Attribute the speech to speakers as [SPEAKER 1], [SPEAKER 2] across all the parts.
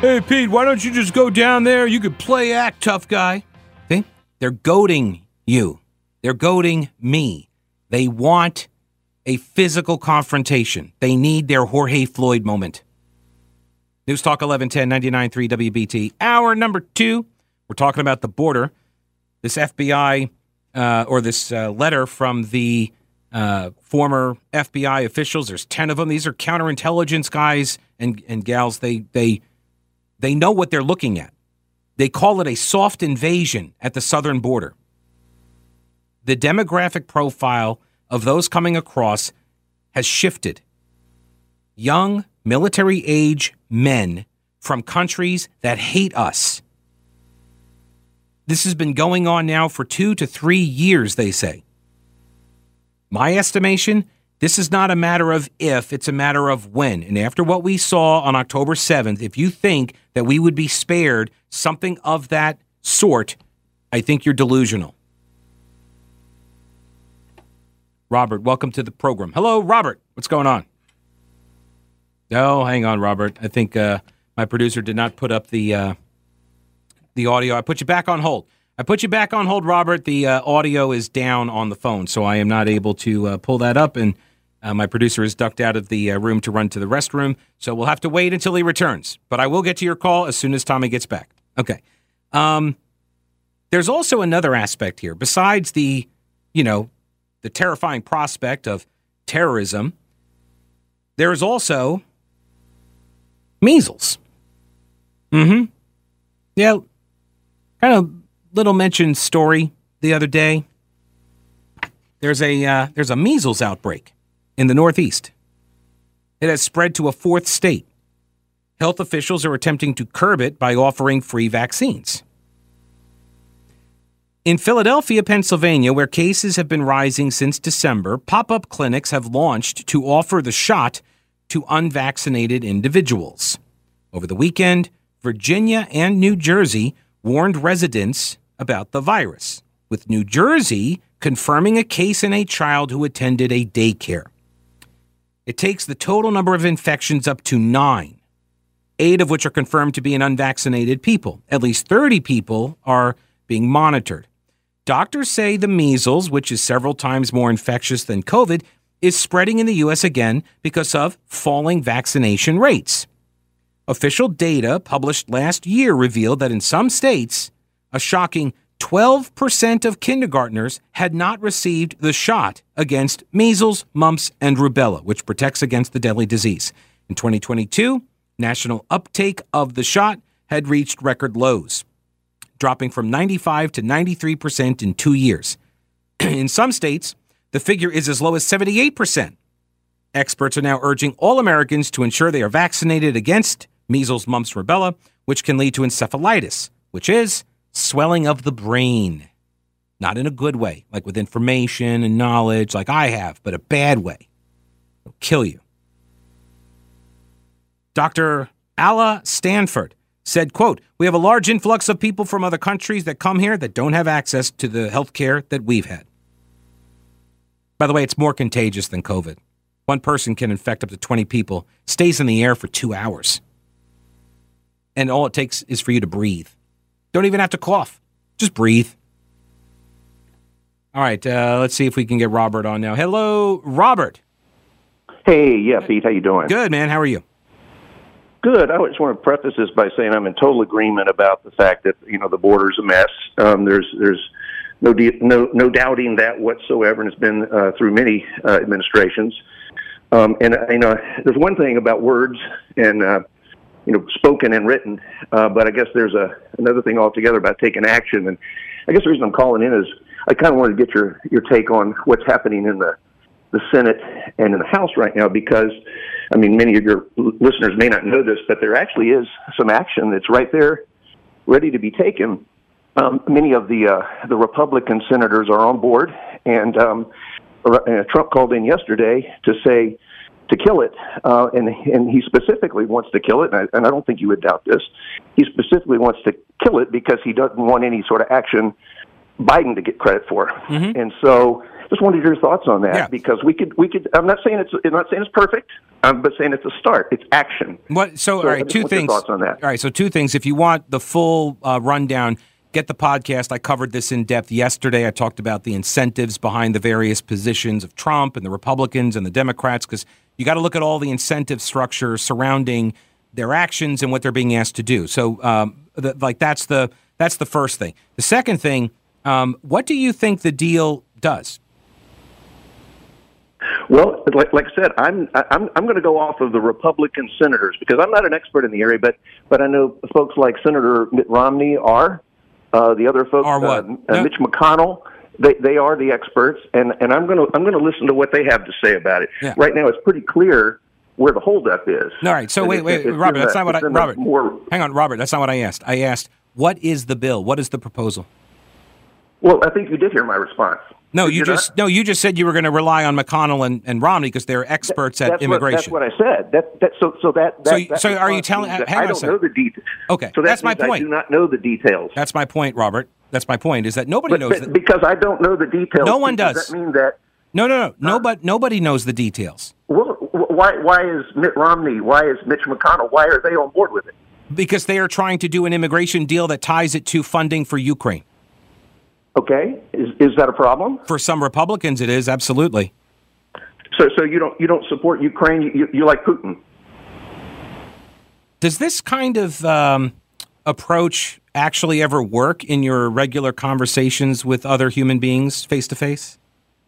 [SPEAKER 1] Hey, Pete, why don't you just go down there? You could play act, tough guy.
[SPEAKER 2] See? They're goading you. They're goading me. They want a physical confrontation. They need their George Floyd moment. News Talk 1110 99.3 WBT. Hour number two. We're talking about the border. This FBI uh, or this uh, letter from the uh, former FBI officials. There's 10 of them. These are counterintelligence guys and, and gals. They, they, they know what they're looking at. They call it a soft invasion at the southern border. The demographic profile of those coming across has shifted. Young, military age men from countries that hate us. This has been going on now for two to three years, they say. My estimation this is not a matter of if, it's a matter of when. And after what we saw on October 7th, if you think that we would be spared something of that sort, I think you're delusional. Robert, welcome to the program. Hello, Robert. What's going on? No, hang on, Robert. I think uh, my producer did not put up the uh, the audio. I put you back on hold. I put you back on hold, Robert. The uh, audio is down on the phone, so I am not able to uh, pull that up. And uh, my producer is ducked out of the uh, room to run to the restroom, so we'll have to wait until he returns. But I will get to your call as soon as Tommy gets back. Okay. Um, there's also another aspect here besides the, you know, the terrifying prospect of terrorism. There is also measles. Mm-hmm. Yeah. Kind of little mentioned story the other day. There's a uh, there's a measles outbreak in the Northeast. It has spread to a fourth state. Health officials are attempting to curb it by offering free vaccines. In Philadelphia, Pennsylvania, where cases have been rising since December, pop up clinics have launched to offer the shot to unvaccinated individuals. Over the weekend, Virginia and New Jersey warned residents about the virus, with New Jersey confirming a case in a child who attended a daycare. It takes the total number of infections up to nine, eight of which are confirmed to be in unvaccinated people. At least 30 people are being monitored. Doctors say the measles, which is several times more infectious than COVID, is spreading in the U.S. again because of falling vaccination rates. Official data published last year revealed that in some states, a shocking 12% of kindergartners had not received the shot against measles, mumps, and rubella, which protects against the deadly disease. In 2022, national uptake of the shot had reached record lows, dropping from 95 to 93% in two years. in some states, the figure is as low as 78%. Experts are now urging all Americans to ensure they are vaccinated against measles, mumps, rubella, which can lead to encephalitis, which is swelling of the brain. Not in a good way, like with information and knowledge, like I have, but a bad way. It'll kill you. Dr. Alla Stanford said, quote, We have a large influx of people from other countries that come here that don't have access to the health care that we've had. By the way, it's more contagious than COVID. One person can infect up to 20 people, stays in the air for two hours. And all it takes is for you to breathe. Don't even have to cough. Just breathe. All right, uh, let's see if we can get Robert on now. Hello, Robert.
[SPEAKER 3] Hey, yeah, Pete, how you doing?
[SPEAKER 2] Good, man. How are you?
[SPEAKER 3] Good. I just want to preface this by saying I'm in total agreement about the fact that you know the border's a mess. Um, there's there's no de- no no doubting that whatsoever, and it's been uh, through many uh, administrations. Um, and you know, there's one thing about words and uh, you know spoken and written, uh, but I guess there's a another thing altogether about taking action. And I guess the reason I'm calling in is I kind of wanted to get your your take on what's happening in the the Senate and in the House right now because I mean, many of your listeners may not know this, but there actually is some action that's right there, ready to be taken. Um, many of the uh, the Republican senators are on board, and um, Trump called in yesterday to say to kill it, uh, and and he specifically wants to kill it, and I, and I don't think you would doubt this. He specifically wants to kill it because he doesn't want any sort of action Biden to get credit for,
[SPEAKER 2] Mhm.
[SPEAKER 3] and so just wanted your thoughts on that
[SPEAKER 2] Yeah.
[SPEAKER 3] because we could we could. I'm not saying it's I'm not saying it's perfect, um, but saying it's a start. It's action.
[SPEAKER 2] What? So, all
[SPEAKER 3] I
[SPEAKER 2] right, two things.
[SPEAKER 3] thoughts on that.
[SPEAKER 2] All right, so two things. If you want the full uh, rundown, get the podcast. I covered this in depth yesterday. I talked about the incentives behind the various positions of Trump and the Republicans and the Democrats because you got to look at all the incentive structure surrounding their actions and what they're being asked to do. So, um, the, like that's the that's the first thing. The second thing, um, what do you think the deal does?
[SPEAKER 3] Well, like, like I said, I'm I'm I'm going to go off of the Republican senators because I'm not an expert in the area, but but I know folks like Senator Mitt Romney are. Uh, the other folks,
[SPEAKER 2] Are what?
[SPEAKER 3] Uh, uh,
[SPEAKER 2] No.
[SPEAKER 3] Mitch McConnell, they they are the experts, and and I'm going to I'm going to listen to what they have to say about it.
[SPEAKER 2] Yeah.
[SPEAKER 3] Right now, it's pretty clear where the holdup is.
[SPEAKER 2] All right. So
[SPEAKER 3] And
[SPEAKER 2] wait, wait, Robert. That's not what I.
[SPEAKER 3] it's in the
[SPEAKER 2] Robert,
[SPEAKER 3] More,
[SPEAKER 2] hang on, Robert. That's not what I asked. I asked, what is the bill? What is the proposal?
[SPEAKER 3] well, I think you did hear my response.
[SPEAKER 2] No,
[SPEAKER 3] Did
[SPEAKER 2] you
[SPEAKER 3] not?
[SPEAKER 2] just no, you just said you were going to rely on McConnell and, and Romney because they're experts at
[SPEAKER 3] that's
[SPEAKER 2] immigration.
[SPEAKER 3] What, that's what I said. That, that so so that, that
[SPEAKER 2] So
[SPEAKER 3] that
[SPEAKER 2] so are you telling-
[SPEAKER 3] means that
[SPEAKER 2] hang on
[SPEAKER 3] I don't know the details.
[SPEAKER 2] Okay,
[SPEAKER 3] so that
[SPEAKER 2] that's my point.
[SPEAKER 3] I do not know the details.
[SPEAKER 2] That's my point, Robert. That's my point. Is that nobody
[SPEAKER 3] But,
[SPEAKER 2] knows
[SPEAKER 3] but
[SPEAKER 2] that.
[SPEAKER 3] because I don't know the details.
[SPEAKER 2] No one
[SPEAKER 3] does
[SPEAKER 2] does.
[SPEAKER 3] that mean that?
[SPEAKER 2] No, no, no. Nobody, nobody knows the details
[SPEAKER 3] Well, why why is Mitt Romney? Why is Mitch McConnell? Why are they on board with it?
[SPEAKER 2] because they are trying to do an immigration deal that ties it to funding for Ukraine.
[SPEAKER 3] Okay, is is that a problem?
[SPEAKER 2] For some Republicans, it is absolutely.
[SPEAKER 3] So so you don't you don't support Ukraine? You, you, like Putin?
[SPEAKER 2] Does this kind of um, approach actually ever work in your regular conversations with other human beings face to face?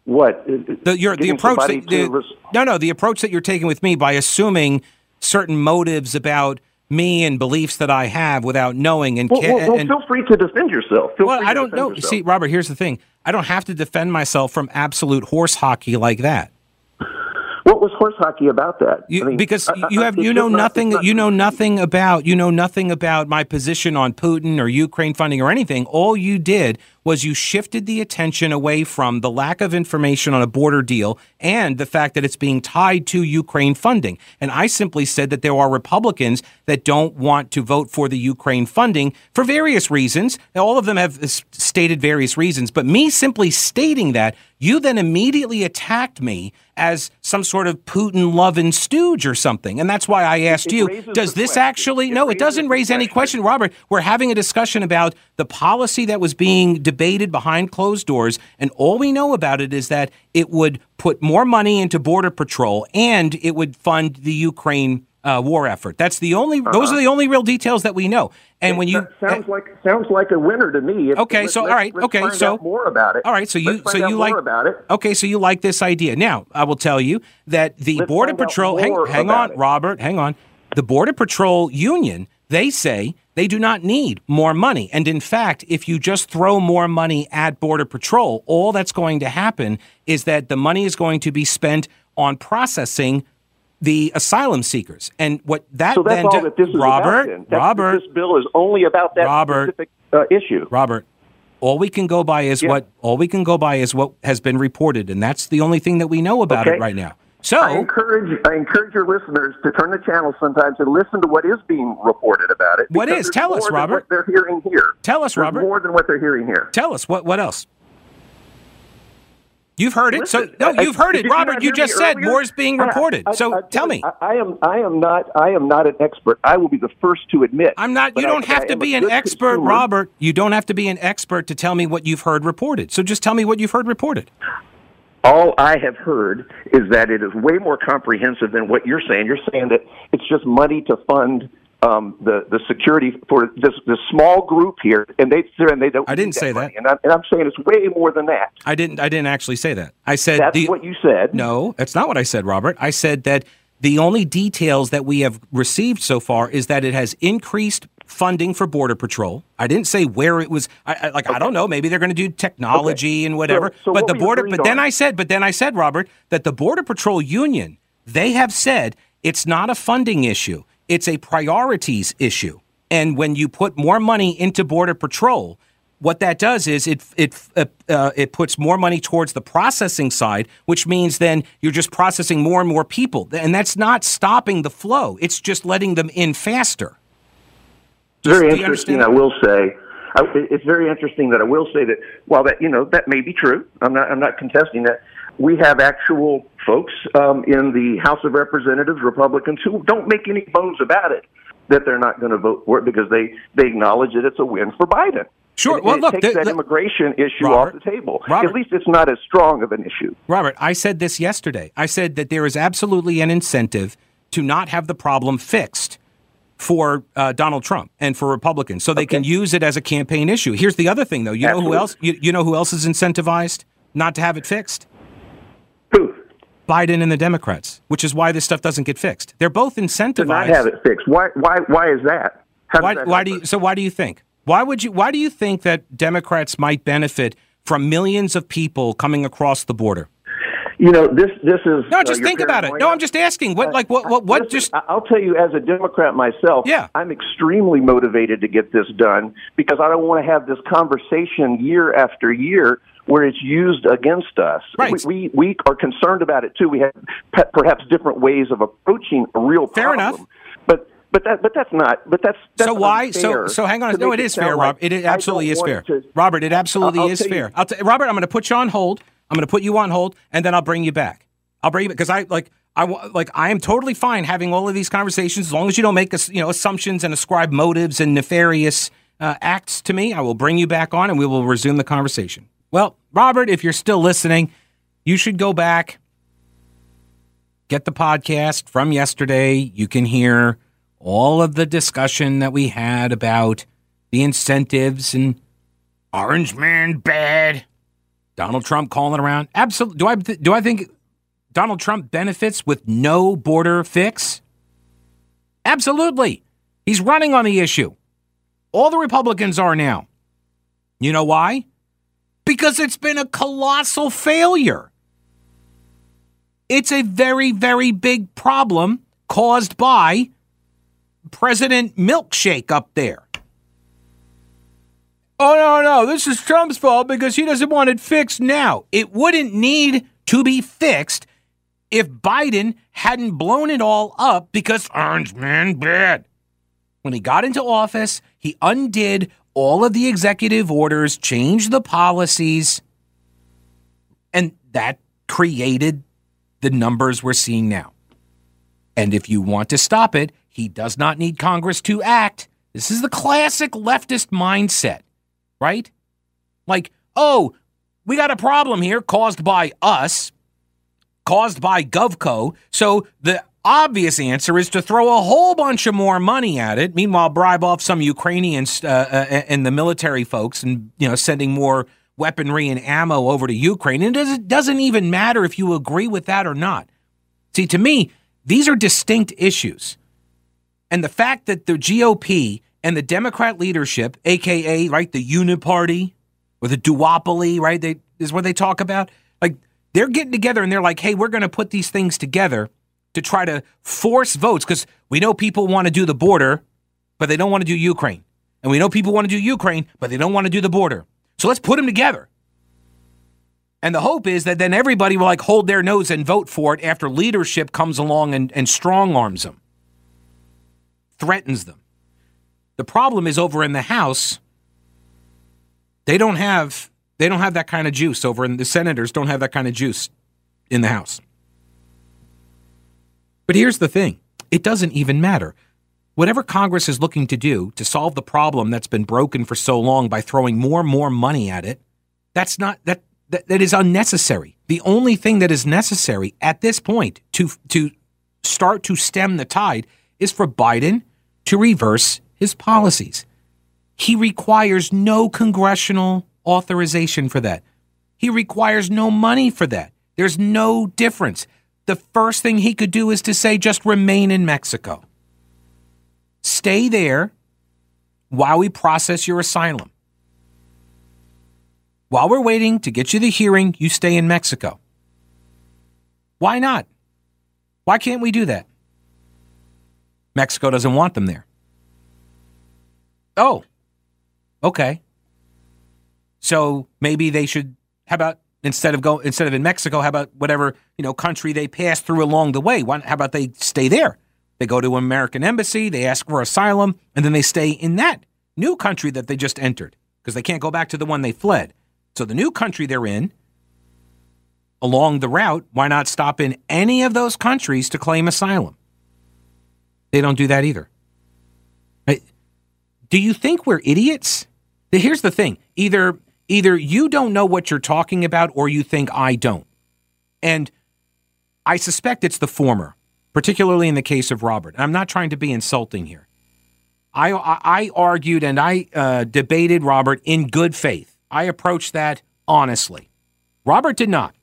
[SPEAKER 3] What?
[SPEAKER 2] The, your, the approach that, the,
[SPEAKER 3] res-
[SPEAKER 2] no no the approach that you're taking with me by assuming certain motives about me and beliefs that I have without knowing and
[SPEAKER 3] well,
[SPEAKER 2] ca-
[SPEAKER 3] well, well,
[SPEAKER 2] and
[SPEAKER 3] feel free to defend yourself. Feel
[SPEAKER 2] well I don't know
[SPEAKER 3] yourself.
[SPEAKER 2] see Robert here's the thing I don't have to defend myself from absolute horse hockey like that
[SPEAKER 3] What was horse hockey about that?
[SPEAKER 2] you,
[SPEAKER 3] I mean,
[SPEAKER 2] because
[SPEAKER 3] I-
[SPEAKER 2] you have you know nothing
[SPEAKER 3] not-
[SPEAKER 2] you know nothing about you know nothing about my position on Putin or Ukraine funding or anything all you did was you shifted the attention away from the lack of information on a border deal and the fact that it's being tied to Ukraine funding and I simply said that there are Republicans that don't want to vote for the Ukraine funding for various reasons all of them have stated various reasons but me simply stating that you then immediately attacked me as some sort of Putin loving stooge or something. And that's why I asked
[SPEAKER 3] it
[SPEAKER 2] you, does this
[SPEAKER 3] question.
[SPEAKER 2] actually,
[SPEAKER 3] It
[SPEAKER 2] no, it doesn't raise any
[SPEAKER 3] question.
[SPEAKER 2] question, Robert. We're having a discussion about the policy that was being debated behind closed doors. And all we know about it is that it would put more money into Border Patrol and it would fund the Ukraine uh, war effort. That's the only, those are the only real details that we know. And when you,
[SPEAKER 3] Uh-huh. Sounds like sounds like a winner to me. If-
[SPEAKER 2] Okay, so all
[SPEAKER 3] let's-
[SPEAKER 2] okay, so
[SPEAKER 3] more about it.
[SPEAKER 2] All right, so you so you like
[SPEAKER 3] about it.
[SPEAKER 2] Okay, so you like this idea. Now, I will tell you that the
[SPEAKER 3] Let's
[SPEAKER 2] Border Patrol hang, hang on,
[SPEAKER 3] it.
[SPEAKER 2] Robert, hang on. The Border Patrol Union, they say they do not need more money. And in fact, if you just throw more money at Border Patrol, all that's going to happen is that the money is going to be spent on processing the asylum seekers. And what that
[SPEAKER 3] So that's
[SPEAKER 2] then
[SPEAKER 3] all
[SPEAKER 2] do-
[SPEAKER 3] that this is
[SPEAKER 2] Robert,
[SPEAKER 3] about. Then.
[SPEAKER 2] Robert,
[SPEAKER 3] this bill is only about that
[SPEAKER 2] Robert.
[SPEAKER 3] specific uh, issue.
[SPEAKER 2] Robert, all we can go by is
[SPEAKER 3] Yeah.
[SPEAKER 2] what all we can go by is what has been reported, and that's the only thing that we know about
[SPEAKER 3] Okay.
[SPEAKER 2] it right now.
[SPEAKER 3] I
[SPEAKER 2] So,
[SPEAKER 3] encourage I encourage your listeners to turn the channel sometimes and listen to what is being reported about it.
[SPEAKER 2] What is? Tell us, Robert.
[SPEAKER 3] What they're hearing here.
[SPEAKER 2] Tell us,
[SPEAKER 3] There's
[SPEAKER 2] Robert.
[SPEAKER 3] More than what they're hearing here.
[SPEAKER 2] tell us what what else? You've heard it. so no,
[SPEAKER 3] I-
[SPEAKER 2] you've heard it, Robert. You just said
[SPEAKER 3] earlier?
[SPEAKER 2] more is being reported.
[SPEAKER 3] I-
[SPEAKER 2] so
[SPEAKER 3] I-
[SPEAKER 2] tell me.
[SPEAKER 3] I, I am I am not I am not an expert. I will be the first to admit.
[SPEAKER 2] I'm not. You don't have
[SPEAKER 3] I
[SPEAKER 2] to be an expert,
[SPEAKER 3] consumer.
[SPEAKER 2] Robert. You don't have to be an expert to tell me what you've heard reported. So just tell me what you've heard reported.
[SPEAKER 3] All I have heard is that it is way more comprehensive than what you're saying. You're saying that it's just money to fund um, the the security for this this small group here, and they and they don't.
[SPEAKER 2] I didn't say that.
[SPEAKER 3] and, I, and I'm saying it's way more than that.
[SPEAKER 2] I didn't. I didn't actually say that. I said
[SPEAKER 3] That's
[SPEAKER 2] the,
[SPEAKER 3] what you said.
[SPEAKER 2] No, that's not what I said, Robert. I said that the only details that we have received so far is that it has increased funding for Border Patrol. I didn't say where it was. I, I like I don't know. Maybe they're going to do technology and whatever.
[SPEAKER 3] so
[SPEAKER 2] but
[SPEAKER 3] what
[SPEAKER 2] the border. But then I said. But then I said, Robert, that the Border Patrol Union they have said It's not a funding issue. It's a priorities issue. And when you put more money into Border Patrol, what that does is it it uh, uh, it puts more money towards the processing side, which means then you're just processing more and more people, and that's not stopping the flow. It's just letting them in faster.
[SPEAKER 3] Very interesting. I will say, I, it's very interesting that I will say that while that you know that may be true, I'm not I'm not contesting that. We have actual folks um, in the House of Representatives, Republicans, who don't make any bones about it that they're not going to vote for it because they they acknowledge that it's a win for Biden.
[SPEAKER 2] Sure. Well,
[SPEAKER 3] it
[SPEAKER 2] look,
[SPEAKER 3] takes that immigration issue
[SPEAKER 2] Robert,
[SPEAKER 3] off the table.
[SPEAKER 2] Robert,
[SPEAKER 3] At least it's not as strong of an issue.
[SPEAKER 2] Robert, I said this yesterday. I said that there is absolutely an incentive to not have the problem fixed for uh, Donald Trump and for Republicans, so they
[SPEAKER 3] Okay.
[SPEAKER 2] can use it as a campaign issue. Here's the other thing, though. You know who else? You, you know who else is incentivized not to have it fixed?
[SPEAKER 3] Who?
[SPEAKER 2] Biden and the Democrats, which is why this stuff doesn't get fixed. They're both incentivized.
[SPEAKER 3] To not have it fixed. Why? Why? Why is that?
[SPEAKER 2] Why,
[SPEAKER 3] that
[SPEAKER 2] why do you, so why do you think? Why would you why do you think that Democrats might benefit from millions of people coming across the border?
[SPEAKER 3] You know, this this is
[SPEAKER 2] No,
[SPEAKER 3] uh,
[SPEAKER 2] just
[SPEAKER 3] your
[SPEAKER 2] think about it. No. I'm just asking. What like what what what
[SPEAKER 3] Listen,
[SPEAKER 2] just
[SPEAKER 3] I'll tell you, as a Democrat myself,
[SPEAKER 2] Yeah.
[SPEAKER 3] I'm extremely motivated to get this done because I don't want to have this conversation year after year where it's used against us.
[SPEAKER 2] Right.
[SPEAKER 3] We, we we are concerned about it too. We have pe- perhaps different ways of approaching a real
[SPEAKER 2] Fair
[SPEAKER 3] problem.
[SPEAKER 2] enough.
[SPEAKER 3] But but that but that's not. But that's, that's
[SPEAKER 2] so why so so hang on no it is fair
[SPEAKER 3] like
[SPEAKER 2] Rob it, it
[SPEAKER 3] I don't
[SPEAKER 2] absolutely is fair
[SPEAKER 3] to-
[SPEAKER 2] Robert it absolutely
[SPEAKER 3] I'll
[SPEAKER 2] is
[SPEAKER 3] you-
[SPEAKER 2] fair I'll t- Robert I'm going to put you on hold I'm going to put you on hold and then I'll bring you back I'll bring you back. because I like I like I am totally fine having all of these conversations as long as you don't make you know assumptions and ascribe motives and nefarious uh, acts to me I will bring you back on and we will resume the conversation well Robert if you're still listening you should go back get the podcast from yesterday. You can hear all of the discussion that we had about the incentives and Orange Man bad. Donald Trump calling around. Absolutely. Do I do I think Donald Trump benefits with no border fix? Absolutely. He's running on the issue. All the Republicans are now. You know why? Because it's been a colossal failure. It's a very, very big problem caused by President Milkshake up there. Oh, no, no, this is Trump's fault because he doesn't want it fixed now. It wouldn't need to be fixed if Biden hadn't blown it all up because Orange Man bad. When he got into office, he undid all of the executive orders, changed the policies, and that created the numbers we're seeing now. And if you want to stop it, he does not need Congress to act. This is the classic leftist mindset, right? Like, oh, we got a problem here caused by us, caused by GovCo. So the obvious answer is to throw a whole bunch of more money at it. Meanwhile, bribe off some Ukrainians uh, uh, and the military folks, and you know, sending more weaponry and ammo over to Ukraine. And it doesn't, doesn't even matter if you agree with that or not. See, to me, these are distinct issues. And the fact that the GOP and the Democrat leadership, aka right, the uniparty or the duopoly, right, they is what they talk about. Like they're getting together and they're like, hey, we're going to put these things together to try to force votes because we know people want to do the border, but they don't want to do Ukraine, and we know people want to do Ukraine, but they don't want to do the border. So let's put them together. And the hope is that then everybody will like hold their nose and vote for it after leadership comes along and, and strong arms them, threatens them. The problem is over in the House, they don't have they don't have that kind of juice over in the senators don't have that kind of juice in the House. But here's the thing. It doesn't even matter. Whatever Congress is looking to do to solve the problem that's been broken for so long by throwing more and more money at it, that's not that that, that is unnecessary. The only thing that is necessary at this point to to start to stem the tide is for Biden to reverse his policies. He requires no congressional authorization for that. He requires no money for that. There's no difference. The first thing he could do is to say just remain in Mexico. Stay there while we process your asylum. While we're waiting to get you the hearing, you stay in Mexico. Why not? Why can't we do that? Mexico doesn't want them there. Oh, okay. So maybe they should. How about instead of go instead of in Mexico? How about whatever you know country they pass through along the way? Why, how about they stay there? They go to an American embassy, they ask for asylum, and then they stay in that new country that they just entered because they can't go back to the one they fled. So the new country they're in, along the route, why not stop in any of those countries to claim asylum? They don't do that either. Do you think we're idiots? Here's the thing. Either either you don't know what you're talking about or you think I don't. And I suspect it's the former, particularly in the case of Robert. I'm not trying to be insulting here. I, I, argued and I uh, debated Robert in good faith. I approached that honestly. Robert did not.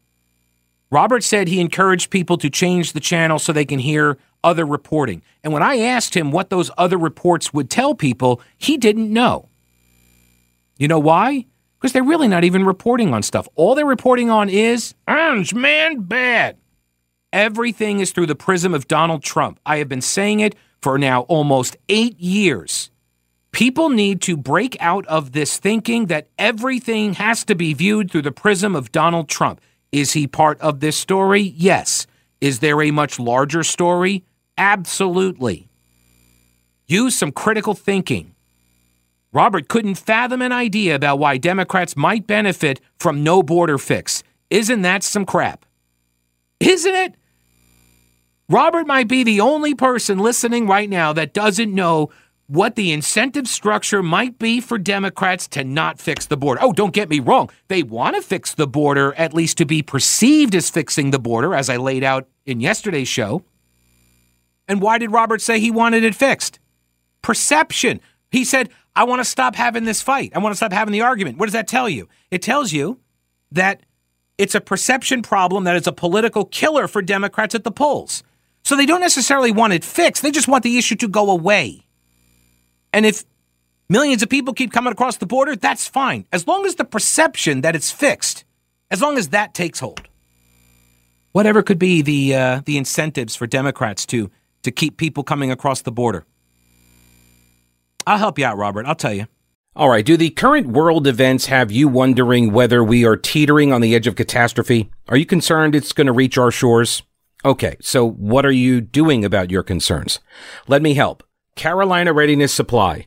[SPEAKER 2] Robert said he encouraged people to change the channel so they can hear other reporting. And when I asked him what those other reports would tell people, he didn't know. You know why? Because they're really not even reporting on stuff. All they're reporting on is, orange man bad. Everything is through the prism of Donald Trump. I have been saying it for now almost eight years. People need to break out of this thinking that everything has to be viewed through the prism of Donald Trump. Is he part of this story? Yes. Is there a much larger story? Absolutely. Use some critical thinking. Robert couldn't fathom an idea about why Democrats might benefit from no border fix. Isn't that some crap? Isn't it? Robert might be the only person listening right now that doesn't know what the incentive structure might be for Democrats to not fix the border. Oh, don't get me wrong. They want to fix the border, at least to be perceived as fixing the border, as I laid out in yesterday's show. And why did Robert say he wanted it fixed? Perception. He said, I want to stop having this fight. I want to stop having the argument. What does that tell you? It tells you that it's a perception problem that is a political killer for Democrats at the polls. So they don't necessarily want it fixed, they just want the issue to go away. And if millions of people keep coming across the border, that's fine. As long as the perception that it's fixed, as long as that takes hold. Whatever could be the uh, the incentives for Democrats to to keep people coming across the border. I'll help you out, Robert. I'll tell you. All right. Do the current world events have you wondering whether we are teetering on the edge of catastrophe? Are you concerned it's going to reach our shores? Okay. So what are you doing about your concerns? Let me help. Carolina Readiness Supply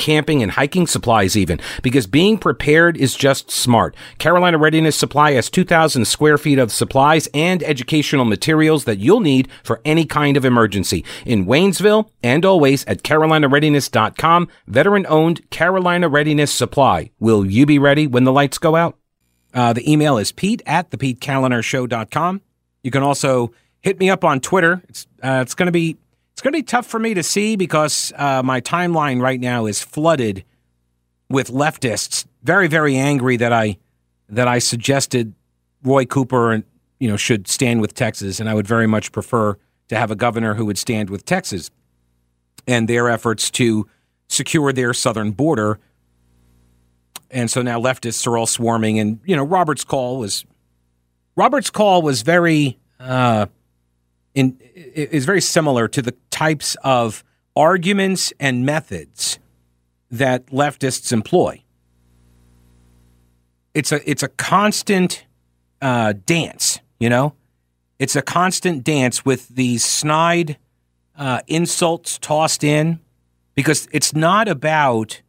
[SPEAKER 2] camping and hiking supplies even, because being prepared is just smart. Carolina Readiness Supply has 2,000 square feet of supplies and educational materials that you'll need for any kind of emergency. In Waynesville and always at carolinareadiness.com, veteran owned Carolina Readiness Supply. Will you be ready when the lights go out? Uh, the email is pete at thepetekalinershow.com. You can also hit me up on Twitter. It's, uh, it's going to be it's going to be tough for me to see because uh, my timeline right now is flooded with leftists, very, very angry that I that I suggested Roy Cooper and you know should stand with Texas, and I would very much prefer to have a governor who would stand with Texas and their efforts to secure their southern border. And so now leftists are all swarming, and you know Robert's call was Robert's call was very. Uh, in, is very similar to the types of arguments and methods that leftists employ. It's a it's a constant uh, dance, you know. It's a constant dance with these snide uh, insults tossed in, because it's not about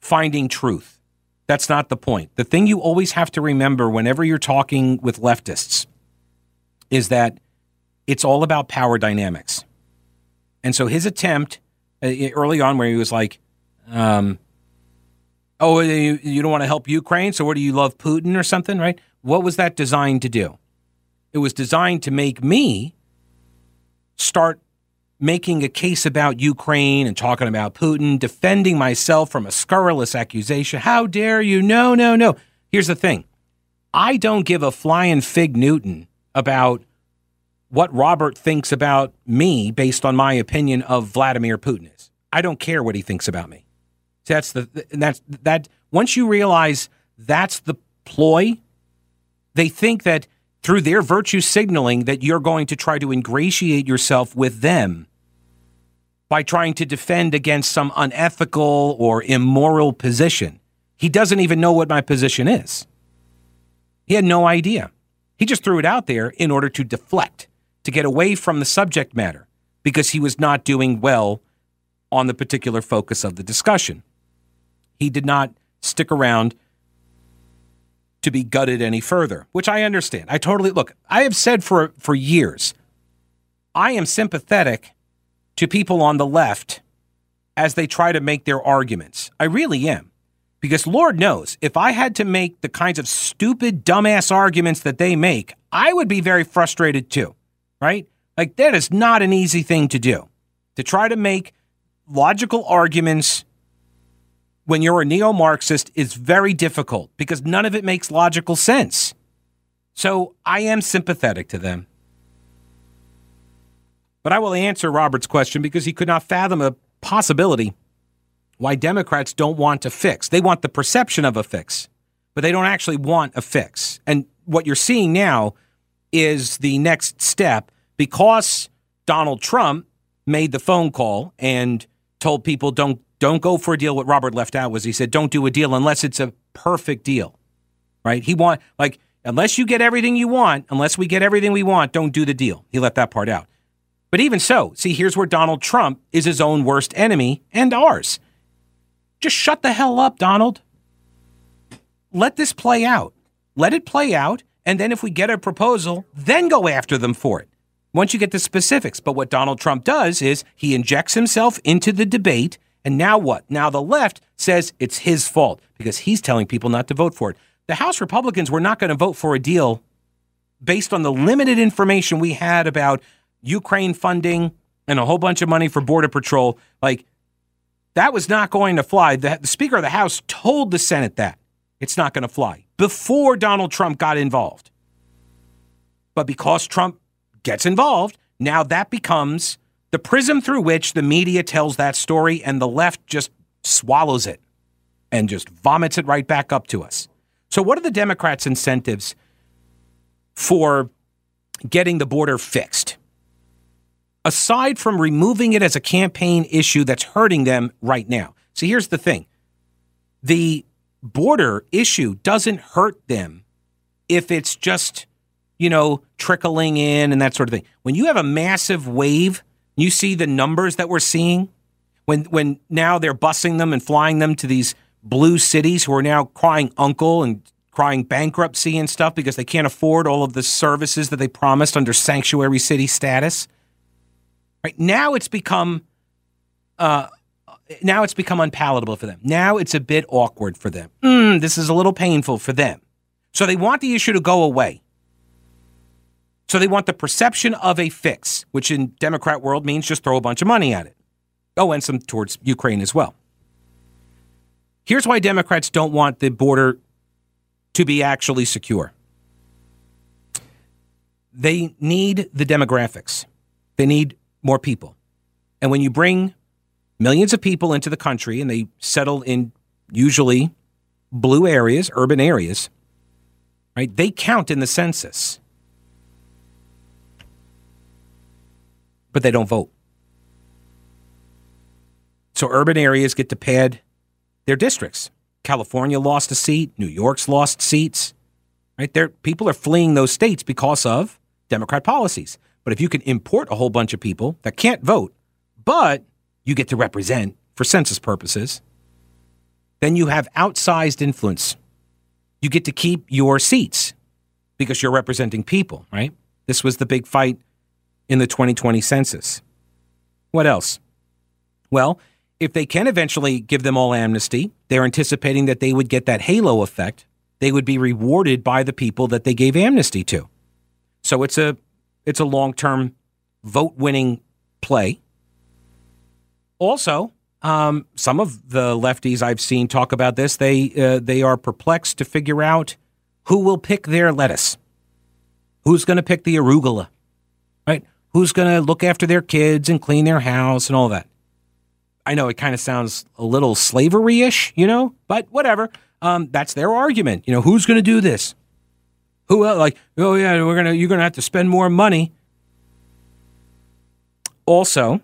[SPEAKER 2] finding truth. That's not the point. The thing you always have to remember whenever you're talking with leftists is that it's all about power dynamics. And so his attempt uh, early on, where he was like, um, "Oh, you, you don't want to help Ukraine, so what do you love Putin or something?" Right? What was that designed to do? It was designed to make me start making a case about Ukraine and talking about Putin, defending myself from a scurrilous accusation. How dare you? No, no, no. Here's the thing I don't give a flying fig Newton about what Robert thinks about me based on my opinion of Vladimir Putin is. I don't care what he thinks about me. So that's the that's that once you realize that's the ploy, they think that through their virtue signaling that you're going to try to ingratiate yourself with them by trying to defend against some unethical or immoral position. He doesn't even know what my position is. He had no idea. He just threw it out there in order to deflect, to get away from the subject matter, because he was not doing well on the particular focus of the discussion. He did not stick around to be gutted any further, which I understand. I totally look, I have said for for years, I am sympathetic to people on the left as they try to make their arguments. I really am. Because Lord knows, if I had to make the kinds of stupid, dumbass arguments that they make, I would be very frustrated too, right? Like, that is not an easy thing to do. To try to make logical arguments when you're a neo Marxist is very difficult because none of it makes logical sense. So I am sympathetic to them. But I will answer Robert's question because he could not fathom a possibility why Democrats don't want a fix. They want the perception of a fix, but they don't actually want a fix. And what you're seeing now is the next step because Donald Trump made the phone call and told people don't don't go for a deal. What Robert left out was he said, don't do a deal unless it's a perfect deal, right? He want like unless you get everything you want, unless we get everything we want, don't do the deal. He left that part out. But even so, see, here's where Donald Trump is his own worst enemy and ours. Just shut the hell up, Donald. Let this play out. Let it play out. And then if we get a proposal, then go after them for it once you get the specifics. But what Donald Trump does is he injects himself into the debate and now what? Now the left says it's his fault because he's telling people not to vote for it. The House Republicans were not going to vote for a deal based on the limited information we had about Ukraine funding and a whole bunch of money for Border Patrol. Like, that was not going to fly. The, the Speaker of the House told the Senate that it's not going to fly before Donald Trump got involved. But because Trump gets involved, now that becomes the prism through which the media tells that story and the left just swallows it and just vomits it right back up to us. So, what are the Democrats' incentives for getting the border fixed? Aside from removing it as a campaign issue that's hurting them right now. See, here's the thing the border issue doesn't hurt them if it's just, you know, trickling in and that sort of thing. When you have a massive wave you see the numbers that we're seeing when when now they're busing them and flying them to these blue cities who are now crying uncle and crying bankruptcy and stuff because they can't afford all of the services that they promised under sanctuary city status. Right now, it's become uh, now it's become unpalatable for them. Now it's a bit awkward for them. Mm, this is a little painful for them. So they want the issue to go away. So they want the perception of a fix, which in Democrat world means just throw a bunch of money at it. Oh, and some towards Ukraine as well. Here's why Democrats don't want the border to be actually secure. They need the demographics. They need more people. And when you bring millions of people into the country and they settle in usually blue areas, urban areas, right? They count in the census. But they don't vote. So urban areas get to pad their districts. California lost a seat, New York's lost seats. Right there, people are fleeing those states because of Democrat policies. But if you can import a whole bunch of people that can't vote, but you get to represent for census purposes, then you have outsized influence. You get to keep your seats because you're representing people, right? This was the big fight in the 2020 census. What else? Well, if they can eventually give them all amnesty, they're anticipating that they would get that halo effect. They would be rewarded by the people that they gave amnesty to. So it's a it's a long-term vote-winning play. Also, um, some of the lefties I've seen talk about this. They uh, they are perplexed to figure out who will pick their lettuce. Who's going to pick the arugula? Who's going to look after their kids and clean their house and all that. I know it kind of sounds a little slavery ish, you know, but whatever. Um, that's their argument. You know, who's going to do this? Who else? Like, oh yeah, we're gonna you're gonna have to spend more money. Also,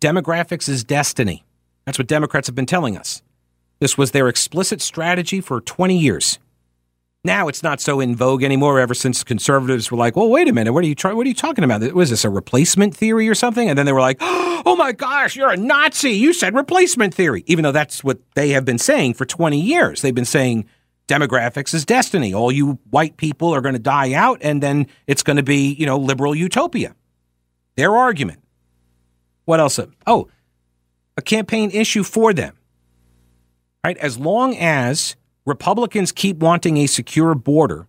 [SPEAKER 2] demographics is destiny. That's what Democrats have been telling us. This was their explicit strategy for 20 years. Now it's not so in vogue anymore. Ever since conservatives were like, "Well, wait a minute, what are you trying? What are you talking about? Was this a replacement theory or something?" And then they were like, "Oh my gosh, you're a Nazi! You said replacement theory," even though that's what they have been saying for 20 years. They've been saying demographics is destiny. All you white people are going to die out, and then it's going to be, you know, liberal utopia. Their argument. What else? Oh, a campaign issue for them. Right? As long as Republicans keep wanting a secure border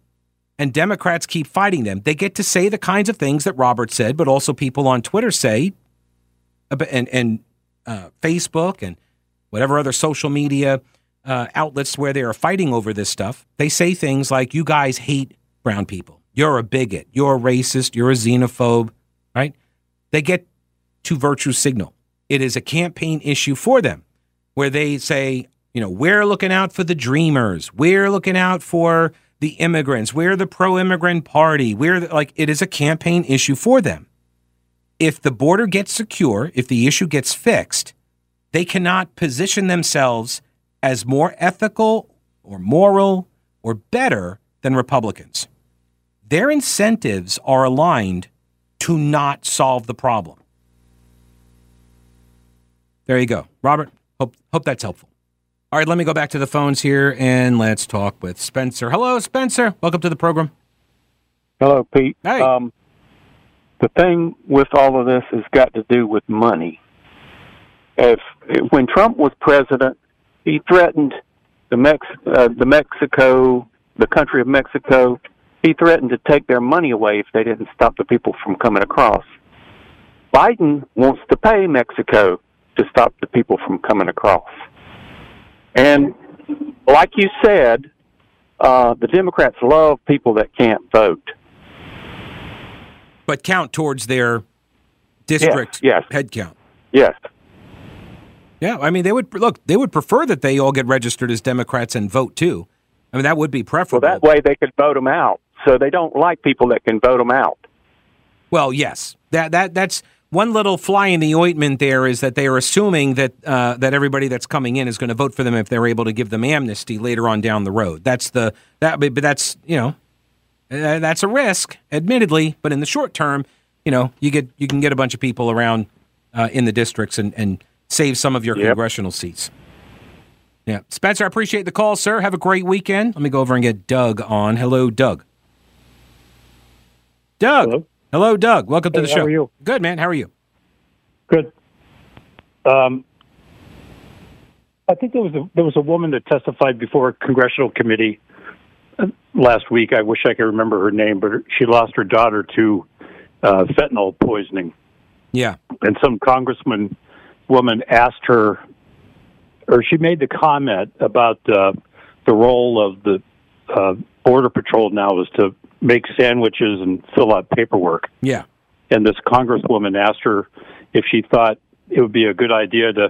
[SPEAKER 2] and Democrats keep fighting them, they get to say the kinds of things that Robert said, but also people on Twitter say, and, and uh, Facebook and whatever other social media uh, outlets where they are fighting over this stuff. They say things like, you guys hate brown people. You're a bigot. You're a racist. You're a xenophobe, right? They get to virtue signal. It is a campaign issue for them where they say, you know, we're looking out for the dreamers. We're looking out for the immigrants. We're the pro immigrant party. We're the, like, it is a campaign issue for them. If the border gets secure, if the issue gets fixed, they cannot position themselves as more ethical or moral or better than Republicans. Their incentives are aligned to not solve the problem. There you go. Robert, hope, hope that's helpful. All right, let me go back to the phones here and let's talk with Spencer. Hello, Spencer. Welcome to the program.
[SPEAKER 4] Hello, Pete.
[SPEAKER 2] Hey.
[SPEAKER 4] Um, the thing with all of this has got to do with money. If when Trump was president, he threatened the Mex uh, the Mexico, the country of Mexico. He threatened to take their money away if they didn't stop the people from coming across. Biden wants to pay Mexico to stop the people from coming across. And like you said, uh, the Democrats love people that can't vote.
[SPEAKER 2] But count towards their district
[SPEAKER 4] yes, yes.
[SPEAKER 2] head count.
[SPEAKER 4] Yes.
[SPEAKER 2] Yeah, I mean, they would look. They would prefer that they all get registered as Democrats and vote too. I mean, that would be preferable.
[SPEAKER 4] Well, that way they could vote them out. So they don't like people that can vote them out.
[SPEAKER 2] Well, yes, that that that's one little fly in the ointment. There is that they are assuming that uh, that everybody that's coming in is going to vote for them if they're able to give them amnesty later on down the road. That's the that, but that's you know, uh, that's a risk, admittedly. But in the short term, you know, you get you can get a bunch of people around uh, in the districts and and save some of your
[SPEAKER 4] Yep.
[SPEAKER 2] congressional seats. Yeah. Spencer, I appreciate the call, sir. Have a great weekend. Let me go over and get Doug on. Hello, Doug. Doug.
[SPEAKER 5] Hello.
[SPEAKER 2] Hello, Doug. Welcome to
[SPEAKER 5] Hey,
[SPEAKER 2] the show.
[SPEAKER 5] how are you?
[SPEAKER 2] Good, man. How are you?
[SPEAKER 5] Good. Um, I think there was a there was a woman that testified before a congressional committee uh, last week. I wish I could remember her name, but she lost her daughter to uh, fentanyl poisoning,
[SPEAKER 2] Yeah.
[SPEAKER 5] and some congressman woman asked her, or she made the comment about uh, the role of the uh, border patrol now is to make sandwiches and fill out paperwork.
[SPEAKER 2] Yeah.
[SPEAKER 5] and this congresswoman asked her if she thought it would be a good idea to,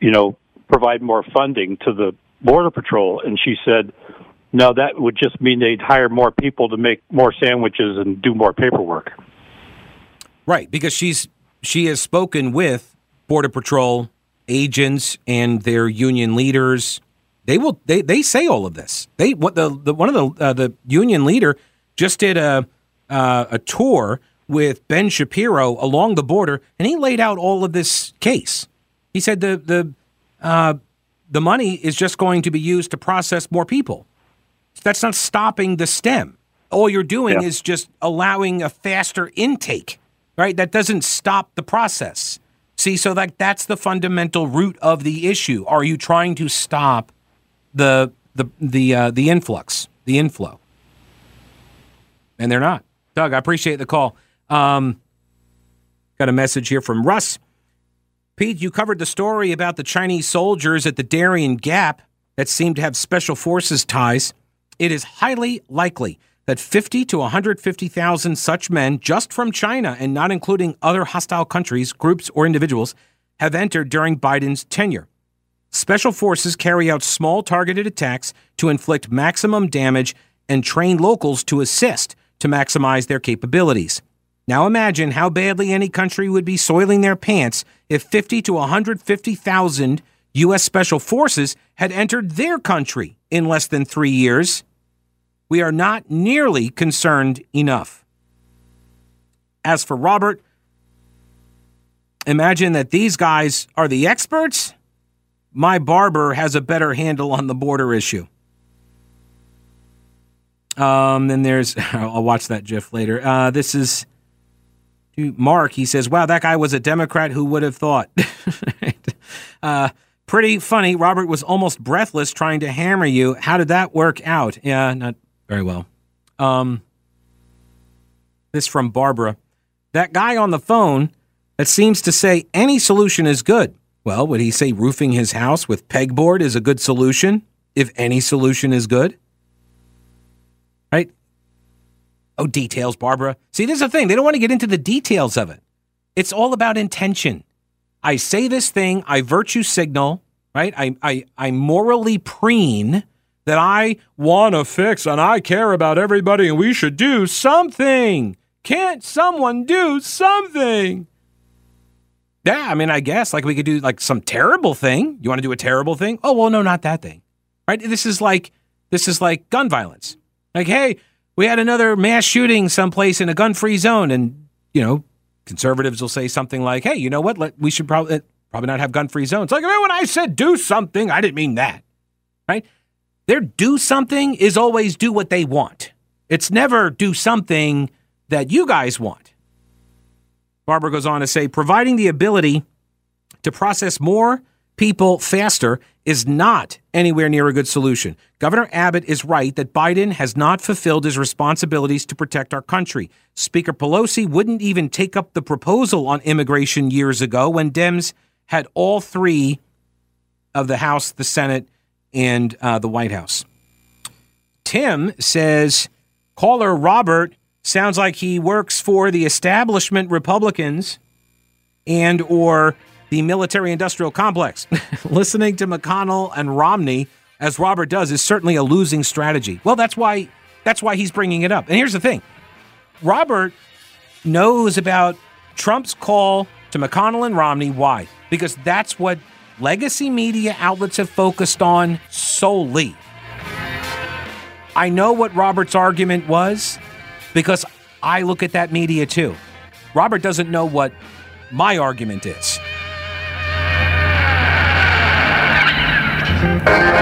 [SPEAKER 5] you know, provide more funding to the border patrol, and she said, "No, that would just mean they'd hire more people to make more sandwiches and do more paperwork."
[SPEAKER 2] Right, because she's she has spoken with Border Patrol agents and their union leaders. They will they they say all of this. They what the, the one of the uh, the union leader just did a uh, a tour with Ben Shapiro along the border, and he laid out all of this case. He said the the uh, the money is just going to be used to process more people. That's not stopping the stem. All you're doing
[SPEAKER 5] Yeah.
[SPEAKER 2] is just allowing a faster intake, right? That doesn't stop the process. See, so like that's the fundamental root of the issue. Are you trying to stop the the the uh, the influx, the inflow? And they're not. Doug, I appreciate the call. Um, got a message here from Russ. Pete, you covered the story about the Chinese soldiers at the Darien Gap that seem to have special forces ties. It is highly likely that 50 to 150,000 such men, just from China and not including other hostile countries, groups, or individuals, have entered during Biden's tenure. Special forces carry out small targeted attacks to inflict maximum damage and train locals to assist to maximize their capabilities. Now imagine how badly any country would be soiling their pants if 50 to 150,000 U.S. Special Forces had entered their country in less than three years. We are not nearly concerned enough. As for Robert, imagine that these guys are the experts. My barber has a better handle on the border issue. Um, then there's, I'll watch that GIF later. Uh, this is Mark. He says, wow, that guy was a Democrat. Who would have thought? uh, pretty funny. Robert was almost breathless trying to hammer you. How did that work out? Yeah, not very well. Um, this from Barbara. That guy on the phone that seems to say any solution is good. Well, would he say roofing his house with pegboard is a good solution if any solution is good? Right? Oh, details, Barbara. See, this is the thing. They don't want to get into the details of it. It's all about intention. I say this thing, I virtue signal, right? I, I, I morally preen that I want to fix and I care about everybody and we should do something. Can't someone do something? Yeah, I mean, I guess like we could do like some terrible thing. You want to do a terrible thing? Oh, well, no, not that thing. Right? This is like this is like gun violence. Like, hey, we had another mass shooting someplace in a gun-free zone and, you know, conservatives will say something like, "Hey, you know what? Let, we should probably eh, probably not have gun-free zones." Like, when I said do something, I didn't mean that. Right? Their do something is always do what they want. It's never do something that you guys want. Barbara goes on to say providing the ability to process more people faster is not anywhere near a good solution. Governor Abbott is right that Biden has not fulfilled his responsibilities to protect our country. Speaker Pelosi wouldn't even take up the proposal on immigration years ago when Dems had all three of the House, the Senate, and uh, the White House. Tim says caller Robert sounds like he works for the establishment Republicans and or the military industrial complex. Listening to McConnell and Romney as Robert does is certainly a losing strategy. Well, that's why that's why he's bringing it up. And here's the thing. Robert knows about Trump's call to McConnell and Romney why? Because that's what legacy media outlets have focused on solely. I know what Robert's argument was because I look at that media too. Robert doesn't know what my argument is. Thank you.